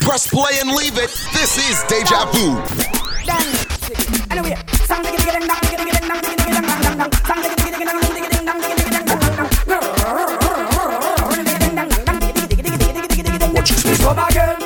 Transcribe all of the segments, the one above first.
Press play and leave it. This is Deja Vu. Anyway, Come again,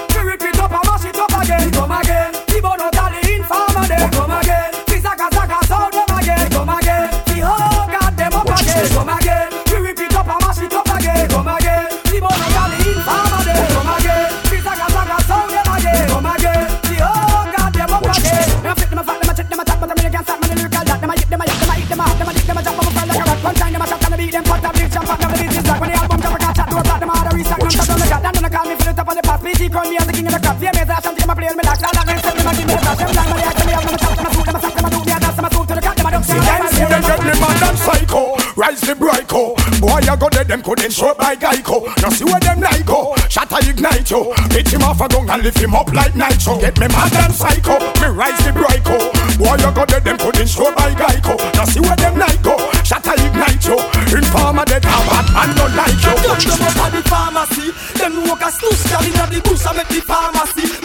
Yeah, me as a shanty, them a play and me like that. Them say them a give me the dash, them blind, me like me have them a chop, them a shoot, them a suck, them a do, me a dance, them a swoop to the cat, them a duck, them them see them get me mad and psycho. Rise the bryco. Boy, I got dead, them couldn't show by Geico. Now see where them like go. Shut ignite yo. Hit him off a gun and lift him up like nitro. Get me mad and psycho. Me rise the bryco. Boy, I got dead, them couldn't show by Geico. Now see where them like go. Shut ignite yo. Informer dead, how bad and not like yo. Them them up at the pharmacy. Them walk a snooze, girl inna the bush and make the pharmacy.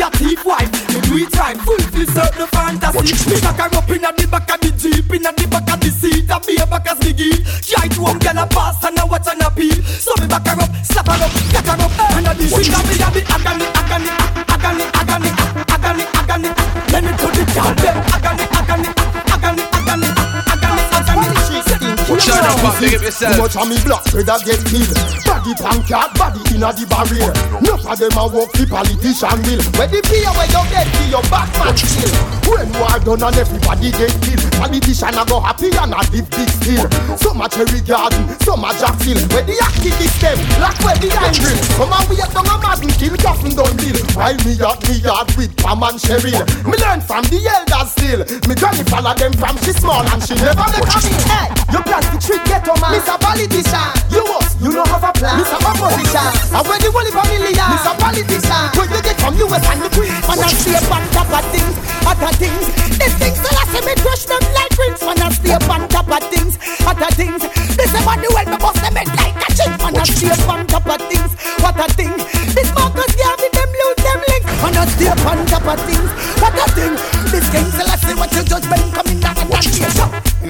Me a thief wife, me do it right, fulfill certain fantasy. Me knock her up inna the back of the jeep, inna the back of the seat, and be a back as geek. Try to home, girl a pass and a watch and a peel. So me back her up, slap her up, get her up, and a the shit and me a the agony, agony, agony, and yourself. Too much of me block, brother get killed. Body pancart, body inna the barrier. Enough of them a walk the politician will. Where the beer where you get to your back man still. When war done and everybody get killed, politician a go happy and a live big still. Some a cherry garden, some a jackfield. Where the activists them, like where the iron drill. Come and wait down a madden kill, coffin done deal. While me at me yard with Pam and Cheryl. Me learn from the elders still. Me granny follow them from she small and she never make a me. Hey, you plastic trick ghetto man. Mr. Politician, you was, you don't have a plan. Mr. Opposition, and when the whole familiar. Mr. Politician, where you get from US and the Queen. Man, I stay on top of things, other things. These things that I see me crush them like rings. Man, I stay on top of things, other things. This is what the world me bust them head like a chink. Man, I stay on top of things, what a thing. This Marcus Garvey them lose them links. Man, I stay on top of things, what a thing. This king Selassie, what your judgment coming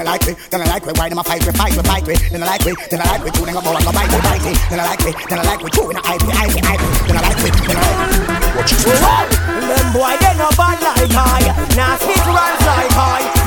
then I like me, then I like me. Why them a fight we, fight we, fight we. Then I like me, then I like me. Two them go go and go bite me, bite me. Then I like me, then I like me. Two a IP, IP, IP. Then I like me, then I like me. Watch it. Them boy they no bad like I Now spit like I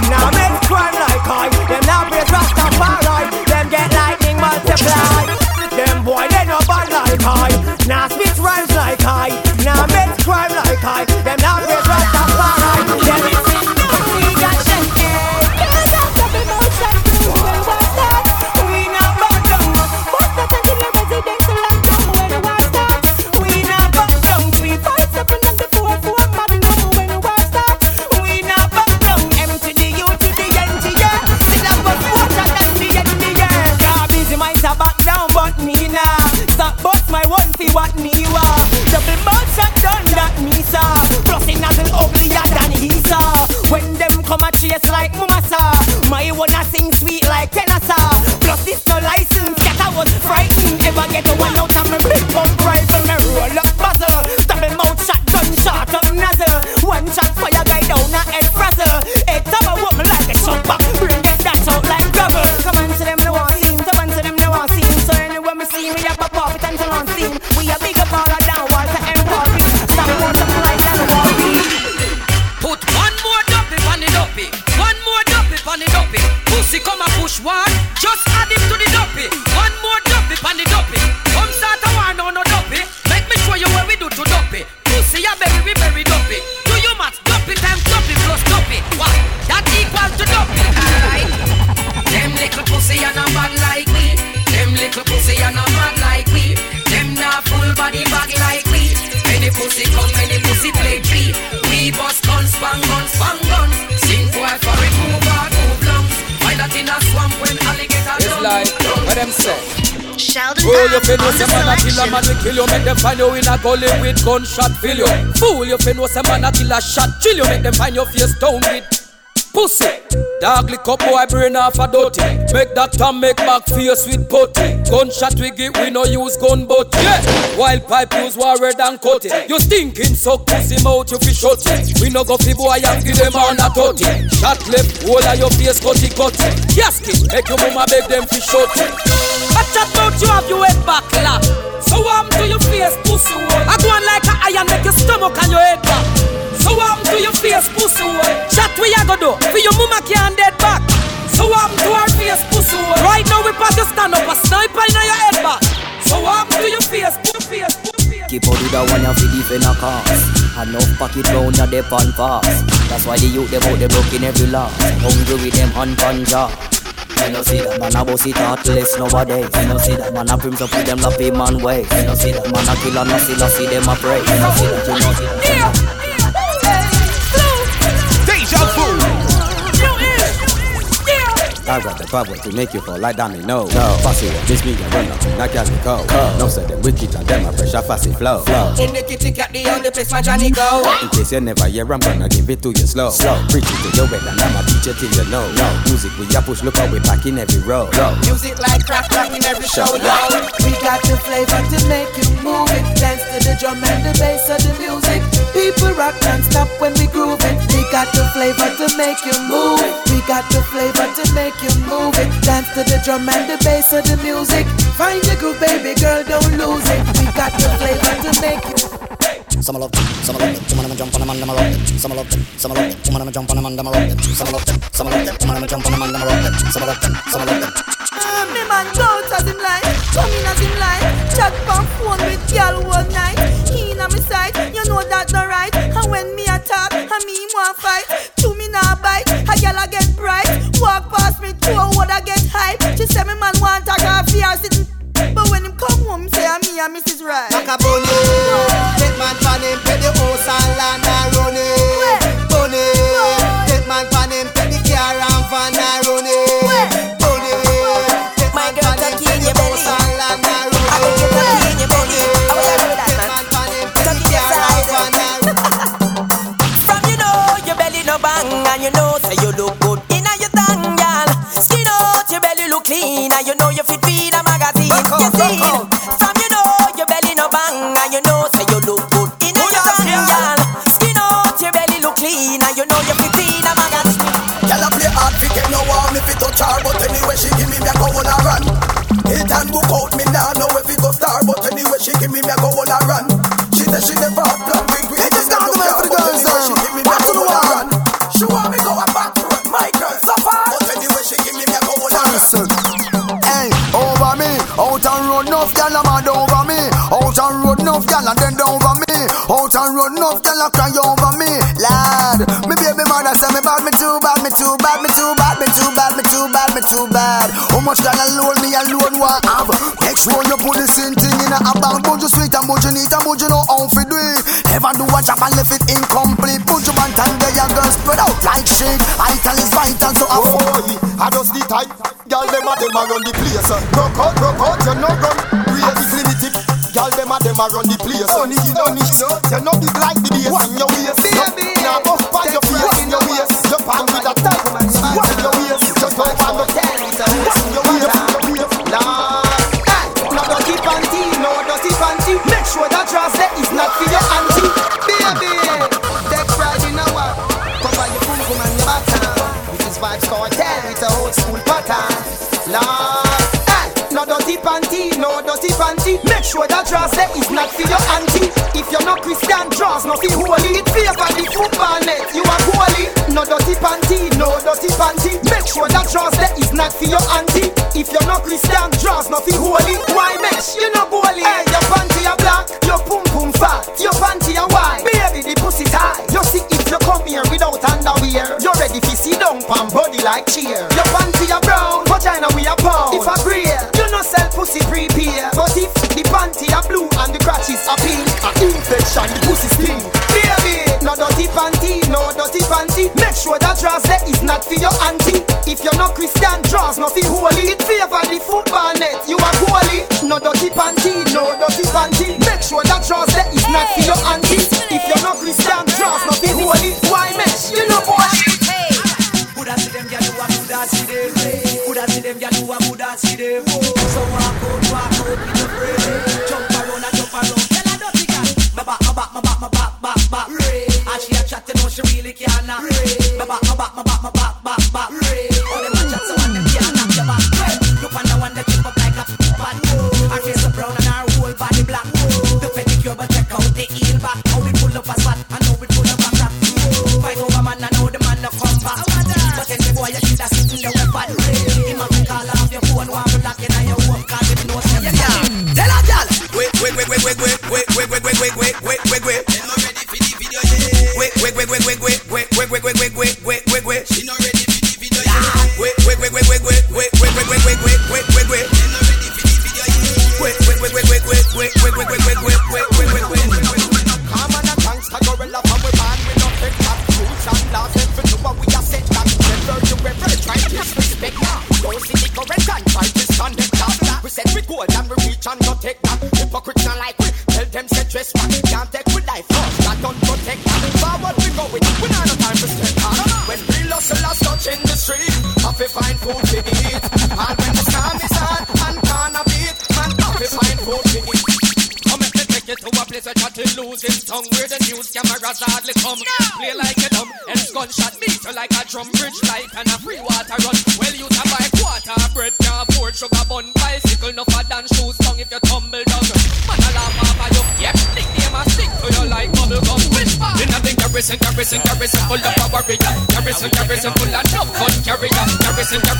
fin know say man a kill a man we kill you Make them find you in a gully with gunshot fill you. Fool you fin know say man a kill a shot chill you Make them find your face down with pussy. Dog lick up boy brain off a dirty. Make that time make back face with putty. Gunshot we get, we no use gun but yeah. Wild pipe use war red and cut it. You stinking suck pussy mouth you fi shut it. We no go fi boy and give them on a totty. Shot left, whole of your face cutty cutty. Gasket, make your mama beg them fi shut it. I chat about you have your head back lap. So warm to your face pussy hole. I go on like a iron make your stomach and your head back. So warm to your face pussy hole. Chat we a go do for your mama can't dead back. So warm to her face pussy hole. Right now we pass you stand up a sniper in your head back. So warm to your face pussy face pussy. Keep out with the one you fi defend a cause Enough pocket round ya dep on fast That's why the youth them out they broken every law Hungry with them hand jaw you know see that man a boss it heartless nowadays You know see that man a prims up with them lappy man ways You know see that man a killer no see them a pray You know see that you know see I got the power to make you fall like domino. No, fussy one, this me a run up, knock out the cold. No, say them wicked and them a pressure fussy flow. flow. In the kitty cat, the only place my Johnny go. In case you never hear, I'm gonna give it to you slow. Slow, preach it to your head and I'ma teach it till you know. No, music we a push, look how we back in every row. Yo. Music like crack rock in every show, yo. We got the flavor to make you move it. Dance to the drum and the bass of the music. People rock non-stop when we groove it. We got the flavor to make you move it. We got the flavor to make you move it. Dance to the drum and the bass of the music. Find your groove, baby girl, don't lose it. We got the flavor to make you. Some love them, some love them, woman I'ma jump on them and them a rock them. Some love them, some love them, woman I'ma jump on them and them a rock them. Some love them, some love them, woman I'ma jump on them and them a rock them. Some love them, some love them. Me man go out as him like, come in as him like. Chat on phone with girl all night. He in a me sight, you know that have? Next one you put the same thing in a bag, but you sweet and but you neat and but you know how to do it. Never do a job and left it incomplete. Put your man and there your girl spread out like shit. I tell is vital so I Oh, I just the type. Girl, them a them a run the place. Uh, broke out, broke out, you no run. Raise it, limit it. Girl, them a them a run the place. Only you don't need no. You no big like the bass in your waist. Dirty Make sure that dress there is not for your auntie. If you're not Christian, draws not feel holy. It favor the football net, you are holy. No dirty panty, no dirty panty. Make sure that dress there is not for your auntie. If you're not Christian, draws not feel holy. Why mesh, you know goalie Hey, your panty are black, your pum pum fat Your panty are white, baby the pussy tight. You see if you come here without underwear You're ready to sit down pan body like cheer. Your panty are brown, vagina we are infection, the pussy sting. Baby, no dirty panty, no dirty panty. Make sure that dress there is not for your auntie. If you're not Christian, draws not for holy. It favor the football net, wait, wait, wait, hazardly come. No.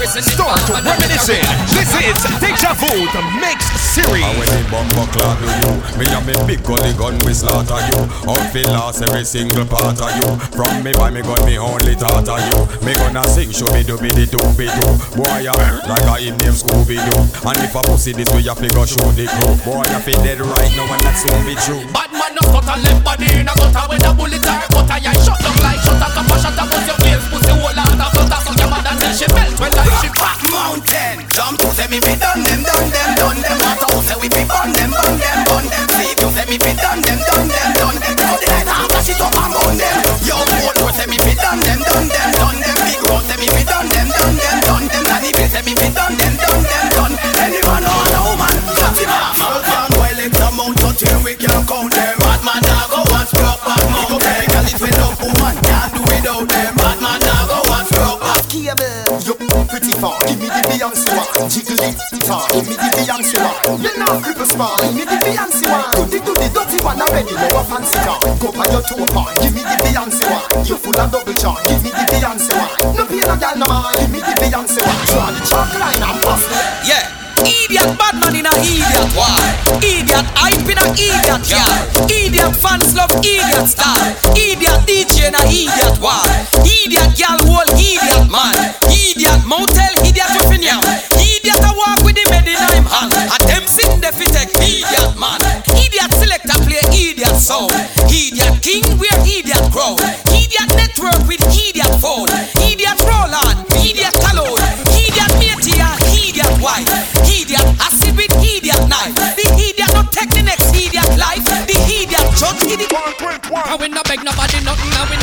Start reminiscing. This is Deja Vu, the mix series. And when the bumper clock to you? Me and me big gully gun we slaughter you. Out fi lost every single part of you. From me buy me gun me only thought of you. Me gonna sing show me do be the two be two Boy ya like a him name Scooby Doo And if a pussy this way you fi go show the crew. Boy you fi dead right now and that soon be true. Bad man no stutter left body in a gutter. When a bullet are butter Yeah, shut down like shut a cup a shut a bust your face Pussy whole out of flutter Mother till she melt When like she Back mountain, jump to say me fi done them, done them, done them. Matter who say we fi burn them, burn them, burn them. Sleep you say me fi done them, done them, done them. Now the night I flash it up and burn them. Yo, boat road say me fi done them, done them, done them. Big road say me fi done them, done them, done them. Danny Bill say me fi done them, done them, done. Anyone or no woman, cut him off. Full can well it's a mount to till we can't count them. Bad man now go once broke back mount. Okay, girl it's with up woman, can't do without them. Back. You pretty far, give me the Beyonce one. Jiggle it, tar, give me the Beyonce one. You know cripple small, give me the Beyonce one. Do the do the dirty one already, no a fancy car. Go by your two part, give me the Beyonce one. You full of double charm, give me the Beyonce one. No pay no girl no man, give me the Beyonce one. Draw the chalk line and pass me. Yeah. Idiot bad man in a idiot why? Idiot hype in a idiot yeah. Idiot fans love idiot style. Idiot DJ in a idiot why? Idiot gal motel idiot opinion. Idiot a walk with the med in hand. A them sitting there fi take idiot man. Idiot selector play idiot sound. Idiot king wear idiot crown. Idiot network with idiot phone. Idiot roll on. Idiot cologne. Idiot matey and idiot wife. Idiot acid with idiot knife. The idiot not take the next idiot life. The idiot judge idiot. And we not beg nobody nothing and we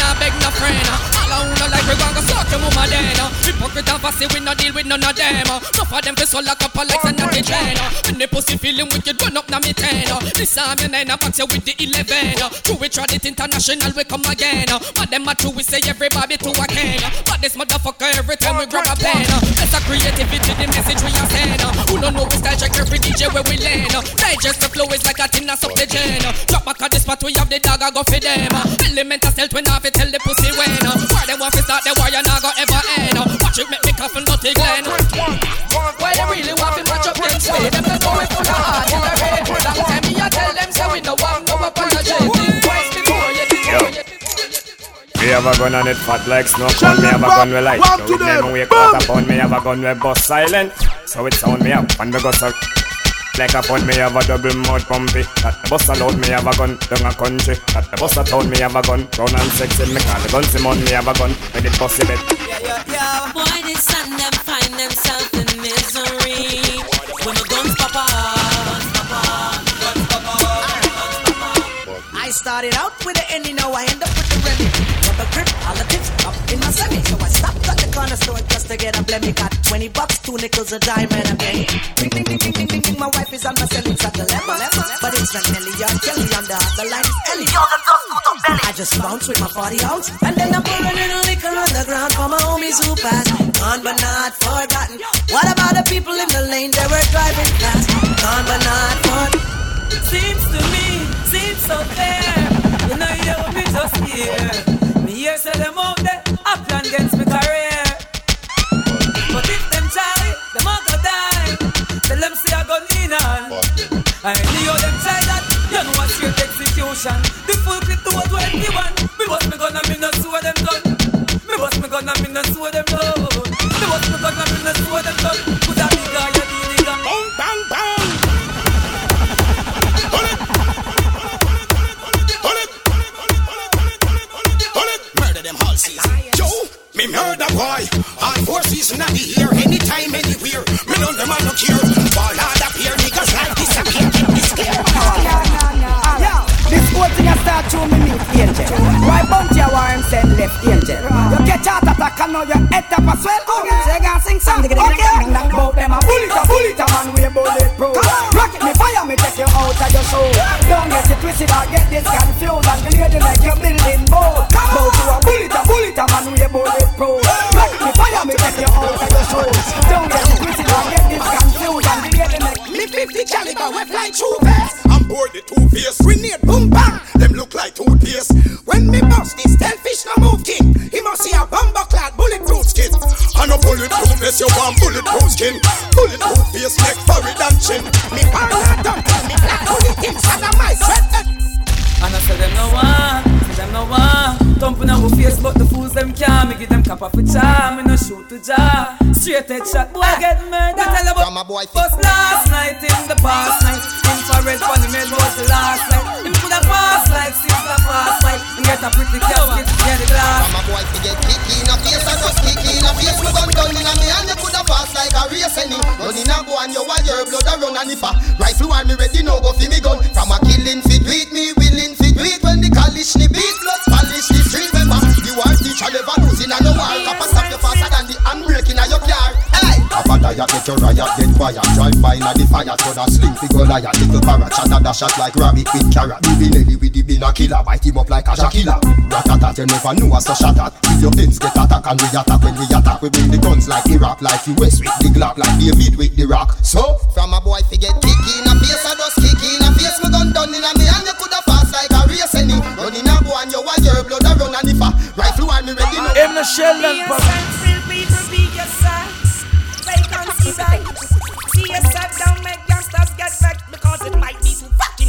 then Hypocrite and fussy we no deal with none of them. Enough of them fi swallow couple like and not the ten When the pussy feeling wicked run up na me ten. This time your nine box you with the eleven. True we tried it international we come again. But them a true we say everybody to a can But this motherfucker every time we grab a pen. That's a creativity the message we are send Who don't know we style check every DJ where we land. Digest the flow is like a tin of up the gen Drop back at the spot we have the dog I go for them. Element of stealth when I have a gun and it fat like snow cone. Me have a gun we like. So it never wake out upon me have a gun we bust silent. So it sound me up and me go so. Like a phone, me have a double mouth pumpy. That the bus load me have a gun down a country. That the bus a town me have a gun. Brown and sexy, me call the gun Simon me have a gun. Me the pussy bed. Boy, this son them find themselves in misery. When the guns pop off, I started out store just to get a blemi. Got 20 bucks, two nickels, a dime, and a penny. Ding, ding, ding, ding, ding, ding, ding. My wife is on my cell, it's a dilemma. But it's not Nelly or Kelly, on the other line is Ellie. I just bounce with my 40 ounce, and then I'm pouring in a liquor on the ground for my homies who pass. Gone but not forgotten. What about the people in the lane that were driving fast? Gone but not forgotten. Seems to me, seems so fair. You know you what me just hear. Me hear say them out there, I plan against me career. See I knew them try that, you know what's mission. The full clip to a 21. Me bust me gun and me no swear them done. Me bust me gun and me no swear them done. Me bust me gun and me no swear them done. Heart attack and now your head tap a swell. Say go sing song. Okay. Bout them a bullet a bullet a man we bulletproof. Rocket me fire me take you out of your soul. Don't get it twisted or get this confused and clear the like your building boat. Bout you a bullet a bullet a man we bulletproof. Rocket me fire me take you out of your soul. Don't get it twisted or get this confused and clear the like Me 50 caliber, we fly too face. Grenade, boom, bang. Them look like toothpaste. When me bust this, fish no move king. He must see a bomber clad bulletproof skin. And a bulletproof vest, you want bulletproof skin. Bulletproof face, neck, forehead and chin. Me partner done, me black bullet him, my sweat. And I say them no one, them no one. Thumping our face, but the fools them can't. Me give them cap off a charm, me no shoot to jar. Straight head shot, boy ah, get murdered. Me tell about boy was last night in the past night. Infrared funny man was the last night. Him coulda pass like six a fast fight. And get a pretty casket, get the glass. From a boy fi get kick in a face and just kick in a face. Me gun gun in a me and you coulda pass like a race any. Run in a go and you want your blood a run and if a rifle war me ready now go fi me gun. From a killing fi do it me willing fi do it when the college ni beat blood polish the street remember. The war teacher never losing and no war. Kappa stop you faster than the handbrake in a your car. Hey. Kappa diet get your riot get quiet. Drive by in the fire so that sling fi go liar. Little parrot shot a dash shot like rabbit with carrot. The Benelli with the bin a killer bite him up like a Shakila. Ratatat you never know us so shot at. If your pins get attack and we attack when we attack we bring the guns like Iraq like US with the Glock like David with the rock. So from a boy fi get kick in a face I just kick in a face me gun done in a me and you coulda fast like a race any. Run in a go and you want your blood a run and if a rifle war me ready now. Him no shell them Real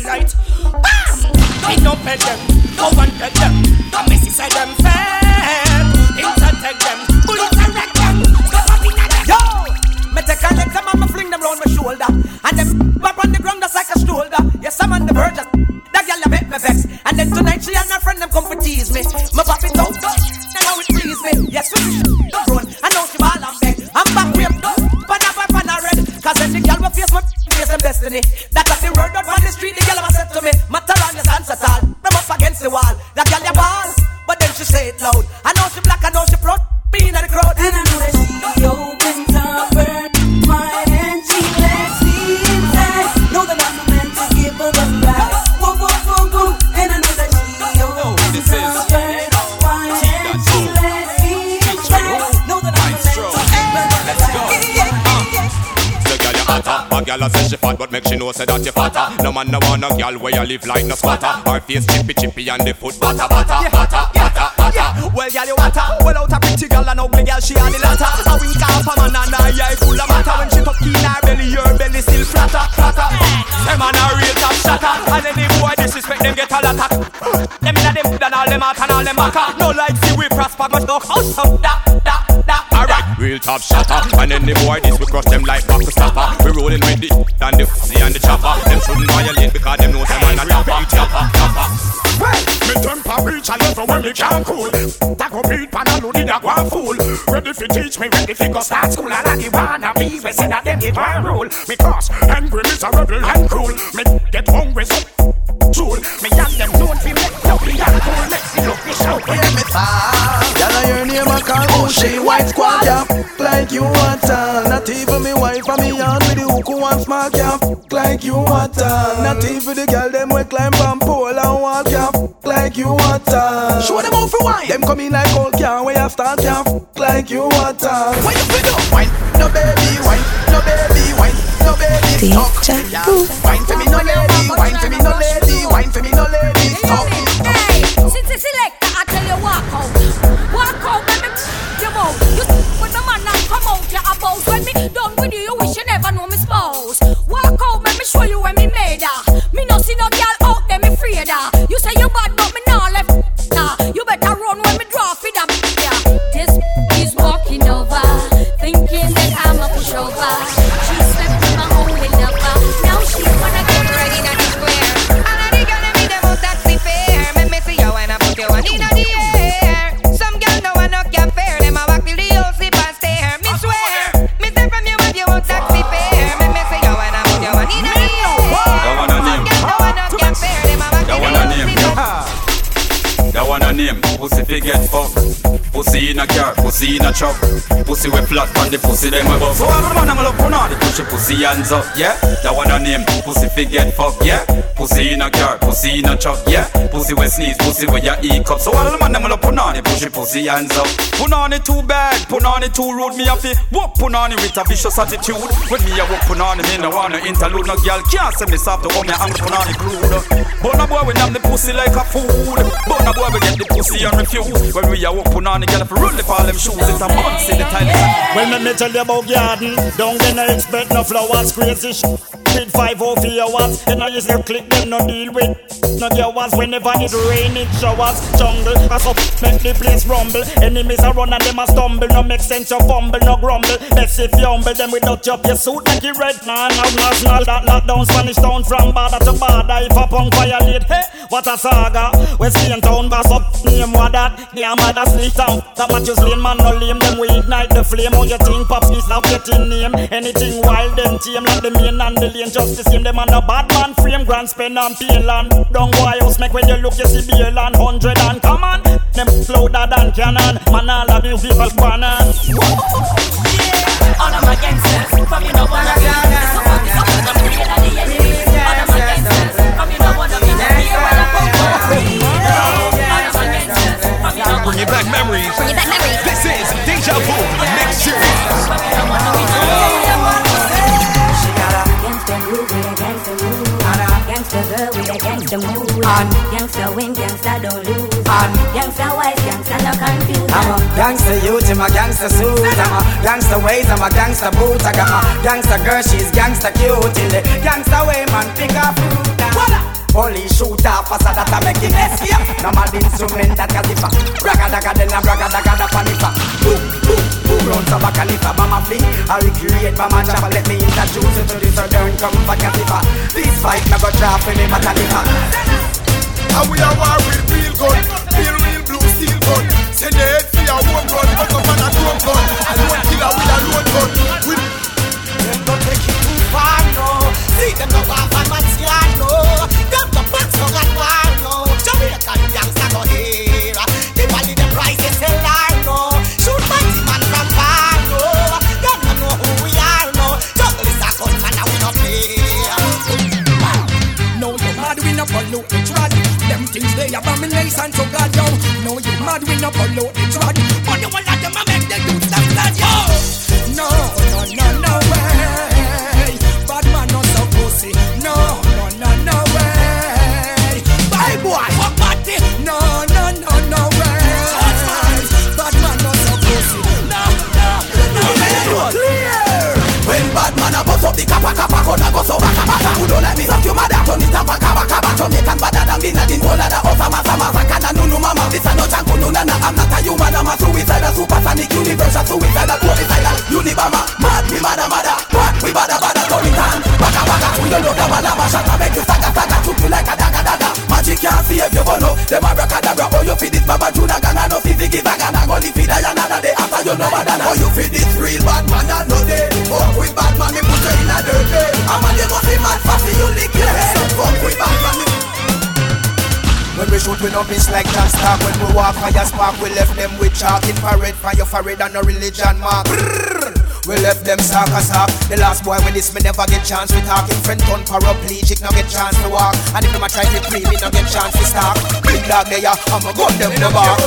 late. Bam! No pet them, go and get them. Come messy say them fair. Intertake them, bullets and wreck them. Stop up in that. Yo! Me take a leg, some me fling them round my shoulder And them back on the ground just like a shoulder Yes, I'm on the verge of That girl make me vex And then tonight she and her friend them come for tease me Me pop it out, and how it please me Yes, with the run, I know she ball and beg I'm back with up pan a red Cause will face my face and destiny. That was the word up on the street, the girl was said to me Matter on the dance at all, them up against the wall. That girl a ball, but then she say it loud a a say she fat, but make she know say that you fatter. No man no want a girl where you live like no squatter. Her face chippy chippy and the foot butter butter butter butter butter. Well, girl, you want her. Well, out a pretty girl, an ugly girl, she on the latter. A wink off a man and her eye full of matter. When she tuck in her belly, her belly still flatter, flatter. Them man a real top shatter. And any boy disrespect them get a lot of. Them inna them and all them out and all them backer. No like see we prosper, much no house up da da da. Alright, real top shatter. And any boy this we crush them like to stopper. We rolling with the and the f***y and the chopper. Them shouldn't violate because them know them man a chopper, chopper, chopper. Me temper reach a level where me can't cool. That go beat pan a load in a go fool. Ready fi teach me, ready fi go start school. And I give one a bees, we say that them give one rule. Me cause angry, miserable and cruel. Me get hungry, so tool. Me and them known fi make lovely and cool. Make me look me show. Hear me Girl, I hear name a call Bushy White squad, yeah. Like you want her. Not even me wife and me aunt with the hook who want smart, yeah Like you want her. Not even the girl them we climb on pole and walk, yeah. Like you want her. Show them how for wine. Them come in like old car where you start, yeah. Like you want her. Why you feel up? Wine, no baby, wine. No baby, wine, no baby Stop, yeah. Wine for me, pussy them we bust. So the man I'm love put on the push your pussy hands up, yeah. That one a name, pussy fi get fucked, yeah. Pussy in a car, pussy in a truck, yeah. Pussy we sneeze, pussy we ya eat cup. So all the man I'm love put on it, push your pussy hands up. Put on it too bad, put on it too rude. Me a fi walk put on it with a vicious attitude. When me a walk put on it, me no wanna interlude. No girl can't say me soft to come here and put on it. But no boy we name the pussy like a fool. No boy we get the pussy and refuse. When we a walk put on it, girl if roll the all them shoes, it's a month in the time. Well, let me tell you about garden. Don't get no expect no flowers, crazy sh- Bid five for your watts. Then I use the click them no deal with. No hours whenever it rain, it showers. Jungle, as up, make the place rumble. Enemies are run and them a stumble. No make sense, you fumble, no grumble. Best if you humble them without your your suit like you red. Nah, now national that lockdown Spanish town from border to border. If a punk violate, hey, what a saga. West Spain town boss up, name what that. Yeah, mother sleep town. That matches lane man no lame. Them we ignite the flame. How you think pops is now getting name? Anything wild them tame like the main and the lane. Just the same them on the bad man frame. Grand spend and pay land. Don't go house make when you look you see beer land hundred and come on. Them louder than cannon. Man all you people banana. All of my gangsters, from you know what a gangster mood. Gangster win, gangster don't lose. Gangster wise, gangster no confused. I'm a gangster youth in my gangster suit. I'm a gangster ways, I'm a gangster boot. I got my gangster girl, she's gangster cute. In the gangster way, man, pick up fruit. Police shoot off faster that I make him escape No mad instrument that can differ Braga daga then a braga daga da panifa Boom, boom, boom Round to back and if a bama fling I recreate bama chopper Let me introduce you to the southern comfort catifa This fight go drop in me matanifa And we are war with real gun Bin Laden Whole other Osa masa masa Kana nunu mama This a no janko no nana I'm not a human I'm a suicidal Supersonic universal Suicidal Suicidal Unibama Mad we mada mada Mad we bada bada Turn it on. Baka baka We don't know the malama Shut make you saga saga Shoot you like a daga daga. Magic can't save you but no Them abracadabra Oh you feed it Baba Juna Gana no fizzy giza Gana Go live it another day After you know badana Oh you feed it real bad man I know they. Oh, fuck with bad man Me put you in a dirt day I'm a go see mad fast You lick your head. So Fuck with bad man we shoot, we no miss like John Stark When we walk fire spark, we left them with chalk Infrared, fire, forehead and no religion mark Brrr. We left them sock a sock. The last boy with this me never get chance We talk. In friend on paraplegic No get chance to walk. And if them a try to free me No get chance to stop. Big dog there I'm a gun them the bar.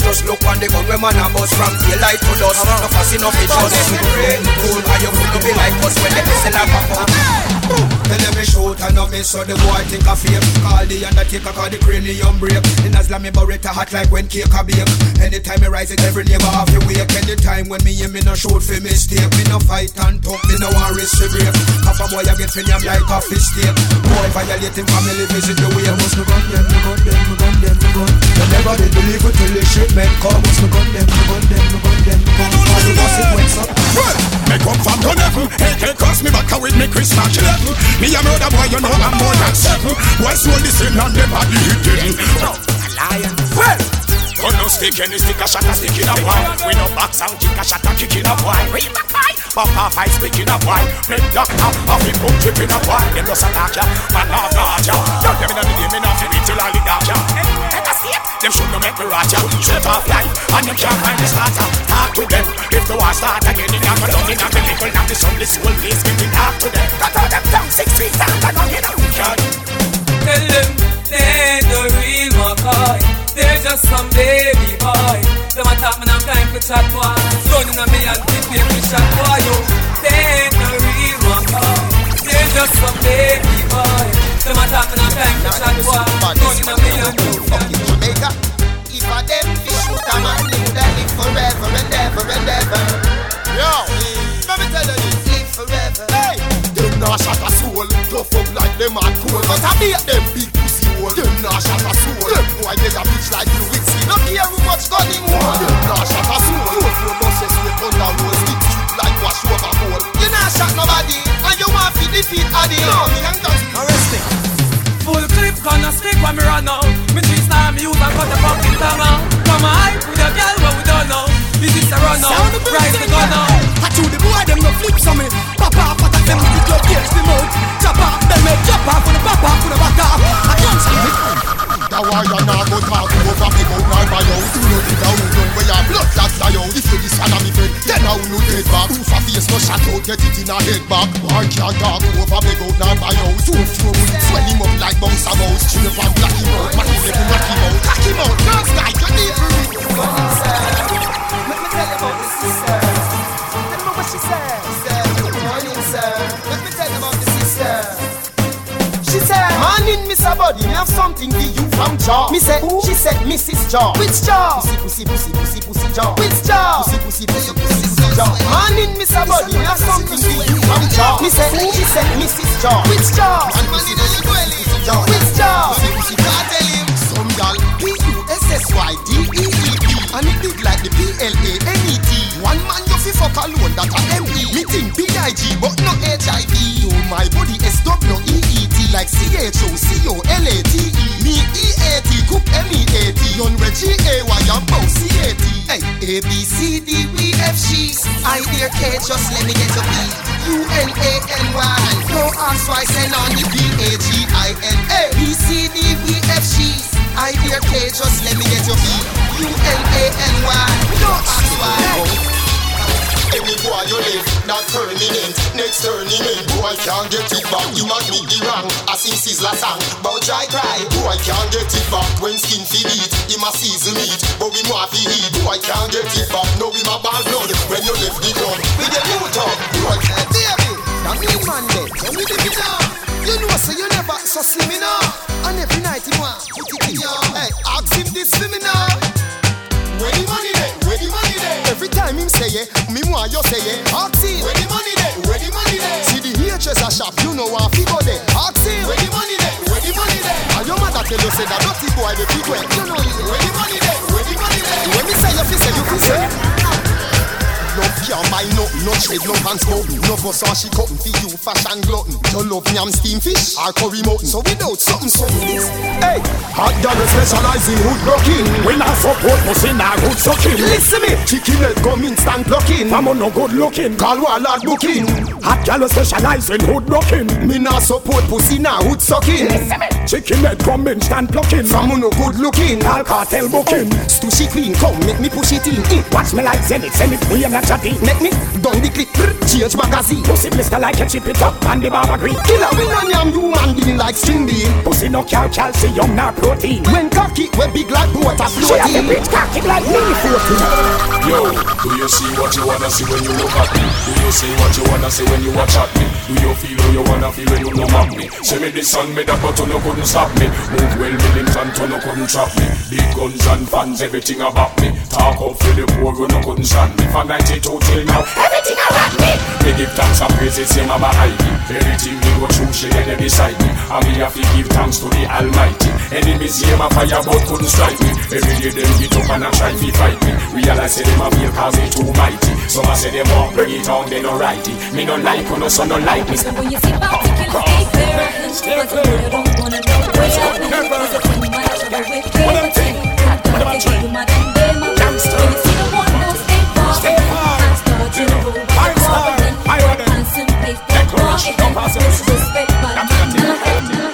Just look on the gun We man a bust from. Daylight to dusk No fussy no pictures Rain cool And you to be like us When the pistol a pop up Tell me shoot and no miss So the boy think a fake Call the undertaker Call the cranium break. In as me Beretta hot like when cake a bake. Anytime me rise it every neighbor have to wake. Anytime when me aim me no shoot for mistake. Me no fight and talk Me no risk to brave Half a boy I get fin I'm like a fish steak. Boy violate him family visit the way. Must me gun them, me gun them, me gun them, me gun. They never did believe it till the shipment come. Must me gun them, me gun them, me gun them, me gun. All the consequence Well, me come from the level AK cross me back with me Chris 11 Me a murder boy, you know I'm more than seven. Why soul this in and the body hitting Lion Well Gun no stick, any stick a shot a stick in a boy We no box and kick a shot a kick in a boy Real back fight Pop off I speak in a boy Make doctor off him boom trip in a boy Them just attack ya, man not dodge ya Don't them in a the game, feel it till I lick dodge ya Take a step, them should no make me fi rot ya. Set off life, and you can't find the starter. Talk with them, if the war start again, in a down in a middle, now the sun, the soul, please give me to them. Cut out them down six now time for chat boy. Gun in a me and tip me for shot boy. Yo, they ain't the real McCoy. They're just some baby boy. Them a talk me now time for chat boy. Gun in a me and Fucking Jamaica. If a them fish shoot a man, they woulda live forever and ever and ever. Yo, let me tell you this. Live forever. Hey, them nah shot a soul. Tough up like them hard cool, but I beat them big pussy hole. Them nah shot a soul. Them boy they a bitch like you with skin. No care who much gun him hold. Them nah shot a soul. Two four buses with thunder rolls. Cheap like wash over bowl. You not shot nobody, and you want to defeat Addy. No, me and Dusty. Arresting. Full clip gonna stick when me run out. Me three star me use and cut the fucking tongue out. Come on, with a girl what we don't know. This is a run out. Rise the gun out. I told the boy them no flip some me. Pop get it in a head back. One can't talk over me go nine by you. Two throw it, swell him up like bounce a mouse. Chill up and black him out, mack him up, rock him out, cock him out. Girls guy, you need for. Let me tell you about the sister. Tell me what she said. She said, good morning, sir. Let me tell you about the sister. She said, morning, Mr. Body, me have something for you from Jaw. Me said, she said, Mrs. Jaw. Which Jaw? Pussy, pussy, pussy, pussy, pussy Jaw. Which Jaw? Pussy, pussy, pussy, Jaw. Morning, Mr. Body, me have something for you from Jaw. Me said, she said, Mrs. Jaw. Which Jaw? And money do you dwelling? Jaw. Which Jaw? Pussy, can't tell him. Some gal P-U-S-S-Y-D-E-E-P And it big like the P-L-A-N-E-T One man you fi fuck alone that a M-E Me think B-I-G but no H-I-V Do my body S-W-E-E-T Like C-H-O-C-O-L-A-T-E Me E-A-T cook M-E-A-T On Reggie G-A-Y and bow C-A-T Hey, A B C D E F G. I dear K, just let me get your B. U N A N Y. No ask why send on the B A G I N A B C D E F G I dear K, just let me get your U N A N Y. No ask why. Any boy you live, that permanent Next tournament, boy I can't get it back. You must be the wrong, I see Sizzler song Bout dry cry, boy I can't get it back. When skin fi beat, him a season meat But we want fi heat, boy I can't get it back. No we my ball blood, when you left the club We get new talk, boy Hey baby, that me man dead me the it You know I so you never see me now And every night he want put it in your Hey, ask him this me now Where the money there, where the money there Every time him say it, me want you say it Ask him. Where the money there, where the money there See the HS a shop, you know what fi go there Ask him. Where the money there, where the money there And your mother tell you say that dirty boy big way You know it. Where the money there, where the money there When me say you fi say, you fi say Love can't buy nothing, no trade, no pants mountain No or ah, she cutting for you, fashion glutton. You love yam steam fish or curry mutton. So without something, something this Hey, hot dog specialize in hood blocking. We not support pussy, not hood sucking. Listen me, chicken leg come instant blocking. I'm on no good looking, call warlord booking Hot gal we specialize in hood blocking Me not support pussy, not hood sucking. Listen me, chicken leg come instant blocking I'm on no good looking, call cartel booking. Stushy clean, come make me push it in eh. Watch me like Zenith, send it free and not chatting. Make me down the clip, brr, change magazine. Pussy blister like a chip it up and the barber green. Killer we no yam human being like string bean. Pussy no cal calcium nor protein. When cocky we big like water She have the floating bitch cocky like me 14 Yo, do you see what you wanna see when you look at me? Do you see what you wanna see when you watch at me? Do you feel how you wanna feel when you look at me? Say me this sun, me the button, no couldn't stop me. Move well, militant, no couldn't trap me. Big guns and fans, everything about me. Talk up for the poor, you no couldn't stand me. From 92 till now, everything around me. Me give thanks and praises, say my behind me. Everything me go through, she there beside me. And me have to give thanks to the Almighty. Enemies hear my fire, but couldn't strike me. Every day them get up and a try to fight me. Realize say them a feel cause they too mighty. Some a say them won't bring it on, they no righty. Me no don't like you, no so no like me. So when you see particular favorite, stay clear. You don't wanna know where you're going. Cause when you might have a wicked thing, I don't think you might have been my gangster. When you see the one who stay far, stay far. I start you know, I'm sorry, I'm sorry. Concentrate, don't worry, disrespect, but I'm not.